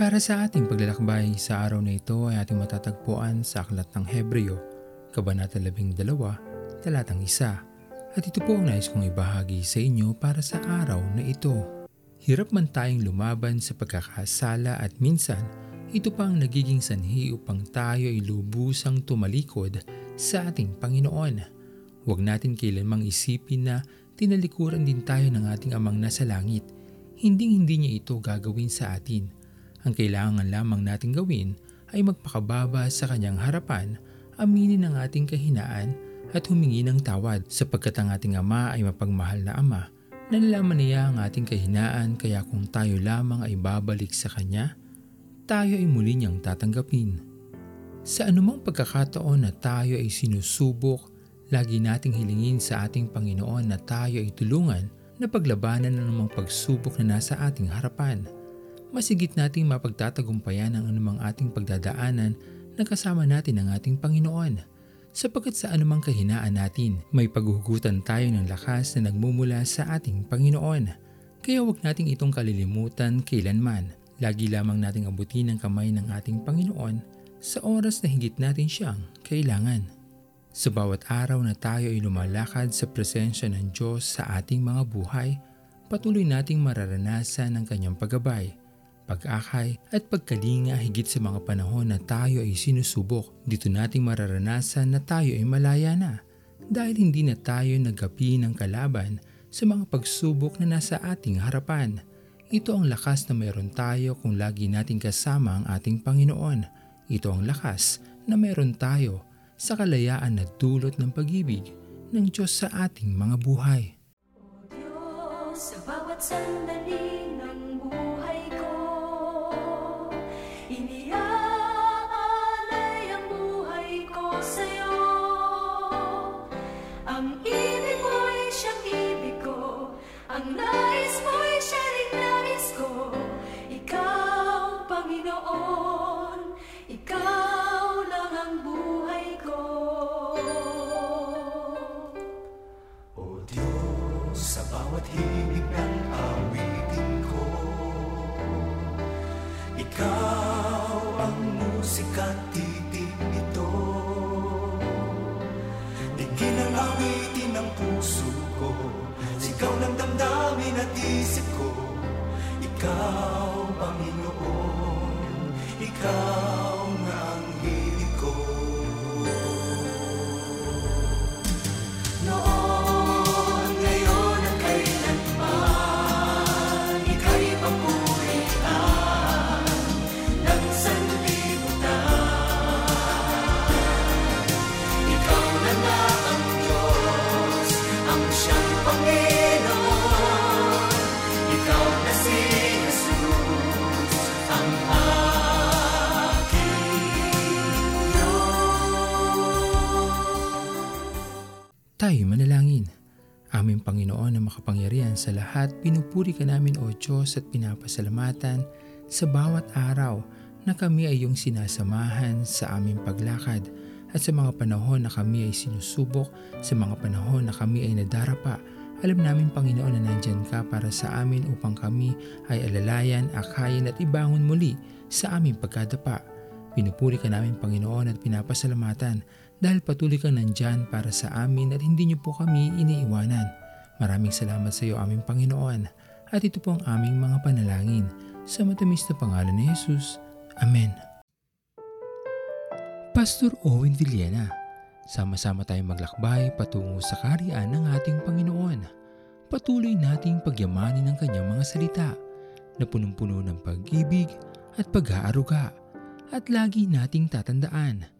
Para sa ating paglalakbay sa araw na ito ay ating matatagpuan sa Aklat ng Hebreo, Kabanata 12, Talatang 1. At ito po ang nais kong ibahagi sa inyo para sa araw na ito. Hirap man tayong lumaban sa pagkakasala at minsan, ito pa ang nagiging sanhi upang tayo ay lubusang tumalikod sa ating Panginoon. Huwag natin kailanmang isipin na tinalikuran din tayo ng ating amang nasa langit. Hindi hindi niya ito gagawin sa atin. Ang kailangan lamang nating gawin ay magpakababa sa kanyang harapan, aminin ang ating kahinaan at humingi ng tawad sapagkat ang ating ama ay mapagmahal na ama. Nalalaman niya ang ating kahinaan kaya kung tayo lamang ay babalik sa kanya, tayo ay muli niyang tatanggapin. Sa anumang pagkakataon na tayo ay sinusubok, lagi nating hilingin sa ating Panginoon na tayo ay tulungan na paglabanan ng anumang pagsubok na nasa ating harapan. Masigit nating mapagtatagumpayan ang anumang ating pagdadaanan na kasama natin ang ating Panginoon. Sapagkat sa anumang kahinaan natin, may paghuhugutan tayo ng lakas na nagmumula sa ating Panginoon. Kaya huwag nating itong kalilimutan kailanman. Lagi lamang nating abutin ang kamay ng ating Panginoon sa oras na higit natin siyang kailangan. Sa bawat araw na tayo ay lumalakad sa presensya ng Diyos sa ating mga buhay, patuloy nating mararanasan ang kanyang paggabay, pag-akay at pagkalinga higit sa mga panahon na tayo ay sinusubok. Dito nating mararanasan na tayo ay malaya na dahil hindi na tayo nagapi ng kalaban sa mga pagsubok na nasa ating harapan. Ito ang lakas na mayroon tayo kung lagi nating kasama ang ating Panginoon. Ito ang lakas na mayroon tayo sa kalayaan na dulot ng pag-ibig ng Diyos sa ating mga buhay. O Diyos, sa bawat sandali ng buhay ang nais mo'y siya rin nais ko. Ikaw, Panginoon, ikaw lang ang buhay ko. O Diyos, sa bawat himig ng awitin ko Ikaw ang musika at titig nito Digin ang awitin ng puso ko. Sigaw ng damdamin at isip ko Ikaw, Panginoon Ikaw Tayo manalangin. Aming Panginoon na makapangyarihan sa lahat, pinupuri ka namin o Diyos at pinapasalamatan sa bawat araw na kami ay iyong sinasamahan sa aming paglakad at sa mga panahon na kami ay sinusubok, sa mga panahon na kami ay nadarapa. Alam namin Panginoon na nandyan ka para sa amin upang kami ay alalayan, akayin at ibangon muli sa aming pagkadapa. Pinupuri ka namin Panginoon at pinapasalamatan dahil patuloy kang nandyan para sa amin at hindi niyo po kami iniiwanan. Maraming salamat sa iyo aming Panginoon at ito po ang aming mga panalangin sa matamis na pangalan ni Jesus. Amen. Pastor Owen Villena, sama-sama tayong maglakbay patungo sa kariyan ng ating Panginoon. Patuloy nating pagyamanin ang kanyang mga salita na punong-puno ng pag-ibig at pag-aaruga at lagi nating tatandaan